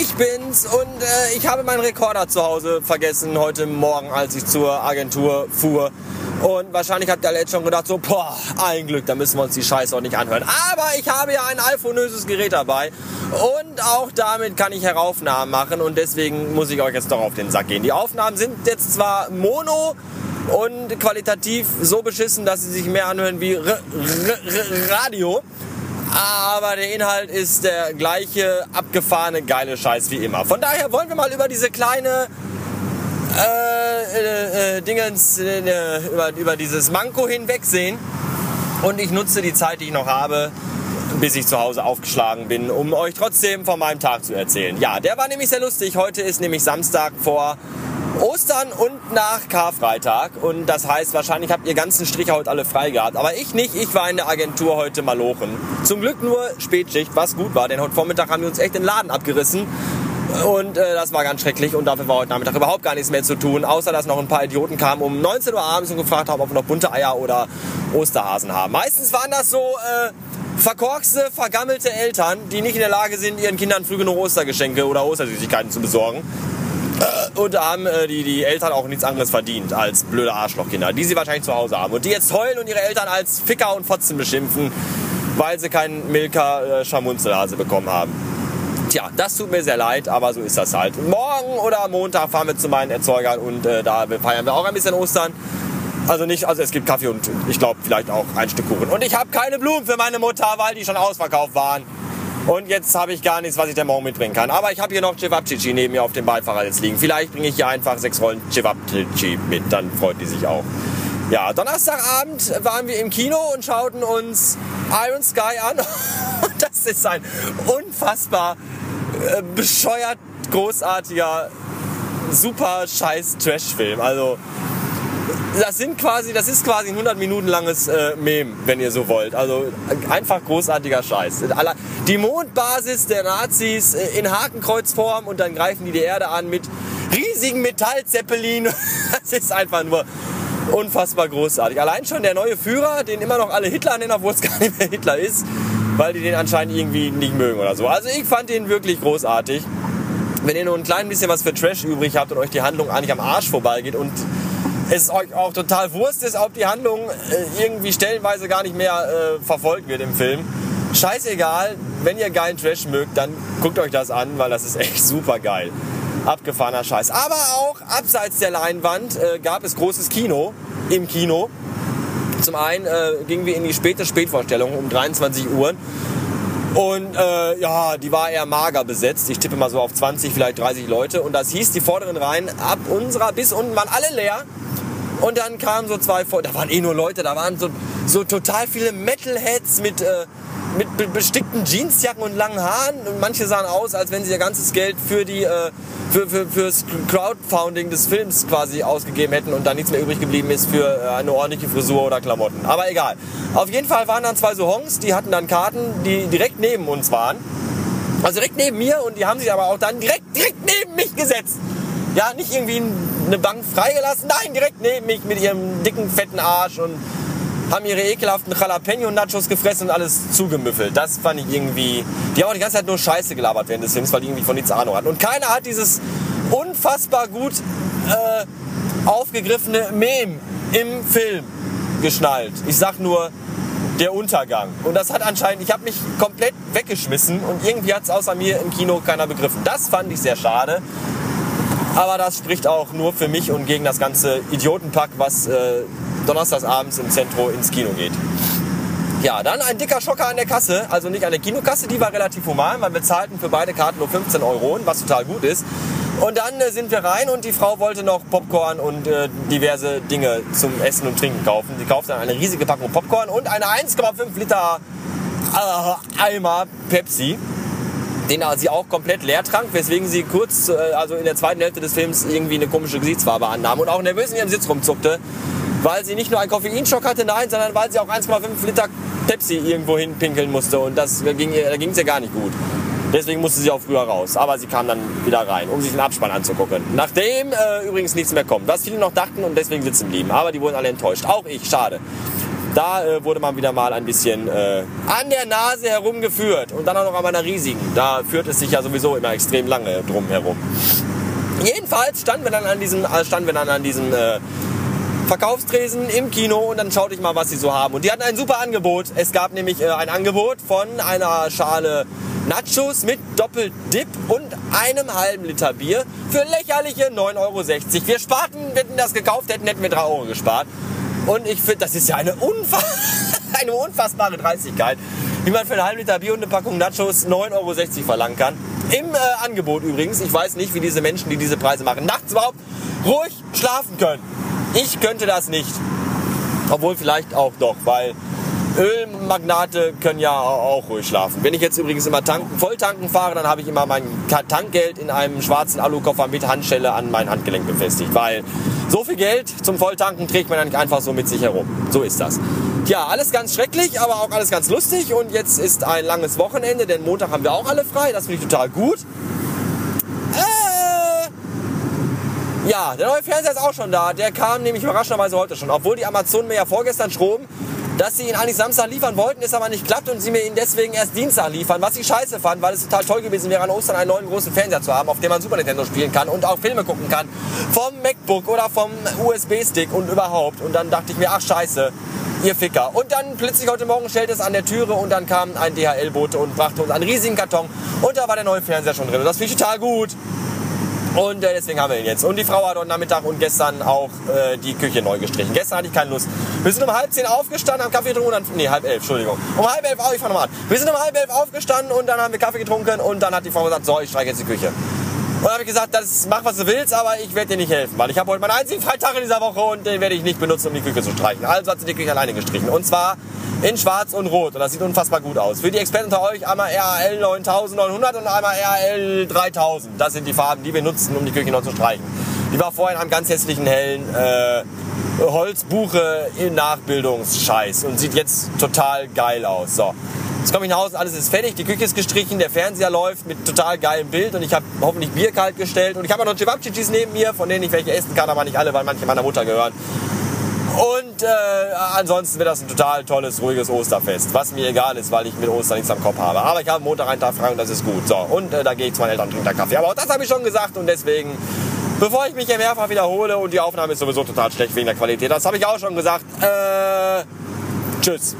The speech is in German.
Ich bin's und äh, ich habe meinen Rekorder zu Hause vergessen heute Morgen, als ich zur Agentur fuhr. Und wahrscheinlich hat der jetzt schon gedacht, so, boah, ein Glück, da müssen wir uns die Scheiße auch nicht anhören. Aber ich habe ja ein alphonöses Gerät dabei und auch damit kann ich Heraufnahmen machen und deswegen muss ich euch jetzt doch auf den Sack gehen. Die Aufnahmen sind jetzt zwar mono und qualitativ so beschissen, dass sie sich mehr anhören wie R R R Radio. Aber der Inhalt ist der gleiche abgefahrene geile Scheiß wie immer. Von daher wollen wir mal über diese kleine äh, äh, äh, Dingens, äh, über, über dieses Manko hinwegsehen. Und ich nutze die Zeit, die ich noch habe, bis ich zu Hause aufgeschlagen bin, um euch trotzdem von meinem Tag zu erzählen. Ja, der war nämlich sehr lustig. Heute ist nämlich Samstag vor Ostern und nach Karfreitag. Und das heißt, wahrscheinlich habt ihr ganzen Strich heute alle frei gehabt. Aber ich nicht. Ich war in der Agentur heute malochen. Zum Glück nur Spätschicht, was gut war. Denn heute Vormittag haben wir uns echt den Laden abgerissen. Und äh, das war ganz schrecklich und dafür war heute Nachmittag überhaupt gar nichts mehr zu tun, außer dass noch ein paar Idioten kamen um 19 Uhr abends und gefragt haben, ob wir noch bunte Eier oder Osterhasen haben. Meistens waren das so äh, verkorkste, vergammelte Eltern, die nicht in der Lage sind, ihren Kindern früh genug Ostergeschenke oder Ostersüßigkeiten zu besorgen. Äh, Und da haben äh, die, die Eltern auch nichts anderes verdient als blöde Arschlochkinder, die sie wahrscheinlich zu Hause haben. Und die jetzt heulen und ihre Eltern als Ficker und Fotzen beschimpfen, weil sie keinen Milka äh, Schamunzelhase bekommen haben. Tja, das tut mir sehr leid, aber so ist das halt. Morgen oder Montag fahren wir zu meinen Erzeugern und äh, da feiern wir auch ein bisschen Ostern. Also nicht, also es gibt Kaffee und ich glaube vielleicht auch ein Stück Kuchen. Und ich habe keine Blumen für meine Mutter, weil die schon ausverkauft waren. Und jetzt habe ich gar nichts, was ich der morgen mitbringen kann. Aber ich habe hier noch Cevapcici neben mir auf dem Beifahrer jetzt liegen. Vielleicht bringe ich hier einfach sechs Rollen Cevapcici mit, dann freut die sich auch. Ja, Donnerstagabend waren wir im Kino und schauten uns Iron Sky an. Das ist ein unfassbar äh, bescheuert großartiger, super scheiß Trash-Film. Also das sind quasi, das ist quasi ein 100 Minuten langes äh, Mem, wenn ihr so wollt. Also einfach großartiger Scheiß. Die Mondbasis der Nazis äh, in Hakenkreuzform und dann greifen die die Erde an mit riesigen Metallzeppelin. Das ist einfach nur unfassbar großartig. Allein schon der neue Führer, den immer noch alle Hitler nennen, obwohl es gar nicht mehr Hitler ist, weil die den anscheinend irgendwie nicht mögen oder so. Also ich fand den wirklich großartig. Wenn ihr nur ein klein bisschen was für Trash übrig habt und euch die Handlung eigentlich am Arsch vorbeigeht und es euch auch total Wurst ist, ob die Handlung äh, irgendwie stellenweise gar nicht mehr äh, verfolgt wird im Film. Scheißegal, wenn ihr geilen Trash mögt, dann guckt euch das an, weil das ist echt super geil. Abgefahrener Scheiß. Aber auch abseits der Leinwand äh, gab es großes Kino im Kino. Zum einen äh, gingen wir in die späte Spätvorstellung um 23 Uhr. Und äh, ja, die war eher mager besetzt. Ich tippe mal so auf 20, vielleicht 30 Leute. Und das hieß, die vorderen Reihen ab unserer bis unten waren alle leer. Und dann kamen so zwei da waren eh nur Leute, da waren so, so total viele Metalheads mit, äh, mit be bestickten Jeansjacken und langen Haaren. Und manche sahen aus, als wenn sie ihr ganzes Geld für die äh, für, für, fürs Crowdfunding des Films quasi ausgegeben hätten und dann nichts mehr übrig geblieben ist für äh, eine ordentliche Frisur oder Klamotten. Aber egal. Auf jeden Fall waren dann zwei so Hongs, die hatten dann Karten, die direkt neben uns waren. Also direkt neben mir und die haben sich aber auch dann direkt, direkt neben mich gesetzt. Ja, nicht irgendwie eine Bank freigelassen, nein, direkt neben mich mit ihrem dicken, fetten Arsch und haben ihre ekelhaften Jalapeno-Nachos gefressen und alles zugemüffelt. Das fand ich irgendwie... Die haben auch die ganze Zeit nur Scheiße gelabert während des Films, weil die irgendwie von nichts Ahnung hatten. Und keiner hat dieses unfassbar gut äh, aufgegriffene Mem im Film geschnallt. Ich sag nur, der Untergang. Und das hat anscheinend, ich habe mich komplett weggeschmissen und irgendwie hat es außer mir im Kino keiner begriffen. Das fand ich sehr schade. Aber das spricht auch nur für mich und gegen das ganze Idiotenpack, was äh, donnerstagsabends im Zentrum ins Kino geht. Ja, dann ein dicker Schocker an der Kasse, also nicht an der Kinokasse, die war relativ human, weil wir zahlten für beide Karten nur 15 Euro, was total gut ist. Und dann äh, sind wir rein und die Frau wollte noch Popcorn und äh, diverse Dinge zum Essen und Trinken kaufen. Sie kaufte dann eine riesige Packung Popcorn und eine 1,5 Liter äh, Eimer Pepsi den sie auch komplett leer trank, weswegen sie kurz, äh, also in der zweiten Hälfte des Films, irgendwie eine komische Gesichtsfarbe annahm und auch nervös in ihrem Sitz rumzuckte, weil sie nicht nur einen Koffeinschock hatte, nein, sondern weil sie auch 1,5 Liter Pepsi irgendwo hin pinkeln musste und das ging da ging es ihr gar nicht gut. Deswegen musste sie auch früher raus. Aber sie kam dann wieder rein, um sich den Abspann anzugucken. Nachdem äh, übrigens nichts mehr kommt. Was viele noch dachten und deswegen sitzen blieben. Aber die wurden alle enttäuscht. Auch ich, schade. Da äh, wurde man wieder mal ein bisschen äh, an der Nase herumgeführt. Und dann auch noch an meiner riesigen. Da führt es sich ja sowieso immer extrem lange drum herum. Jedenfalls standen wir dann an diesem, äh, standen wir dann an diesem äh, Verkaufstresen im Kino und dann schaute ich mal, was sie so haben. Und die hatten ein super Angebot. Es gab nämlich äh, ein Angebot von einer Schale Nachos mit Doppeldip und einem halben Liter Bier für lächerliche 9,60 Euro. Wir sparten, hätten das gekauft hätten, hätten wir 3 Euro gespart. Und ich finde, das ist ja eine, unfass eine unfassbare Dreistigkeit, wie man für einen halben Liter Bier und eine Packung Nachos 9,60 Euro verlangen kann. Im äh, Angebot übrigens. Ich weiß nicht, wie diese Menschen, die diese Preise machen, nachts überhaupt ruhig schlafen können. Ich könnte das nicht. Obwohl vielleicht auch doch, weil Ölmagnate können ja auch ruhig schlafen. Wenn ich jetzt übrigens immer tanken, voll tanken fahre, dann habe ich immer mein Tankgeld in einem schwarzen Alukoffer mit Handschelle an mein Handgelenk befestigt. Weil so viel Geld zum Volltanken trägt man dann nicht einfach so mit sich herum. So ist das. Ja, alles ganz schrecklich, aber auch alles ganz lustig. Und jetzt ist ein langes Wochenende, denn Montag haben wir auch alle frei. Das finde ich total gut. Ja, der neue Fernseher ist auch schon da. Der kam nämlich überraschenderweise heute schon. Obwohl die Amazonen mir ja vorgestern schroben, dass sie ihn eigentlich Samstag liefern wollten, ist aber nicht klappt und sie mir ihn deswegen erst Dienstag liefern. Was ich scheiße fand, weil es total toll gewesen wäre, an Ostern einen neuen großen Fernseher zu haben, auf dem man Super Nintendo spielen kann und auch Filme gucken kann. Vom MacBook oder vom USB-Stick und überhaupt. Und dann dachte ich mir, ach scheiße, ihr Ficker. Und dann plötzlich heute Morgen stellte es an der Türe und dann kam ein DHL-Bote und brachte uns einen riesigen Karton und da war der neue Fernseher schon drin. Und das finde ich total gut. Und äh, deswegen haben wir ihn jetzt. Und die Frau hat heute Nachmittag und gestern auch äh, die Küche neu gestrichen. Gestern hatte ich keine Lust. Wir sind um halb zehn aufgestanden, haben Kaffee getrunken und dann, nee, halb elf, Entschuldigung. Um halb elf, oh, ich fange nochmal an. Wir sind um halb elf aufgestanden und dann haben wir Kaffee getrunken und dann hat die Frau gesagt, so, ich streiche jetzt die Küche. Und dann habe ich gesagt, das mach was du willst, aber ich werde dir nicht helfen, weil ich habe heute meinen einzigen Freitag in dieser Woche und den werde ich nicht benutzen, um die Küche zu streichen. Also hat sie die Küche alleine gestrichen. Und zwar in schwarz und rot. Und das sieht unfassbar gut aus. Für die Experten unter euch einmal RAL 9900 und einmal RAL 3000. Das sind die Farben, die wir nutzen, um die Küche noch zu streichen. Die war vorher in einem ganz hässlichen hellen äh, Holzbuche in Nachbildungsscheiß und sieht jetzt total geil aus. So. Jetzt komme ich nach Hause, alles ist fertig, die Küche ist gestrichen, der Fernseher läuft mit total geilem Bild und ich habe hoffentlich Bier kalt gestellt und ich habe auch noch Cevapcicis neben mir, von denen ich welche essen kann, aber nicht alle, weil manche meiner Mutter gehören. Und äh, ansonsten wird das ein total tolles, ruhiges Osterfest. Was mir egal ist, weil ich mit Ostern nichts am Kopf habe. Aber ich habe Montag einen Tag frei und das ist gut. So, und äh, da gehe ich zu meinen Eltern und trinke da Kaffee. Aber auch das habe ich schon gesagt und deswegen, bevor ich mich hier mehrfach wiederhole und die Aufnahme ist sowieso total schlecht wegen der Qualität, das habe ich auch schon gesagt. Äh, tschüss.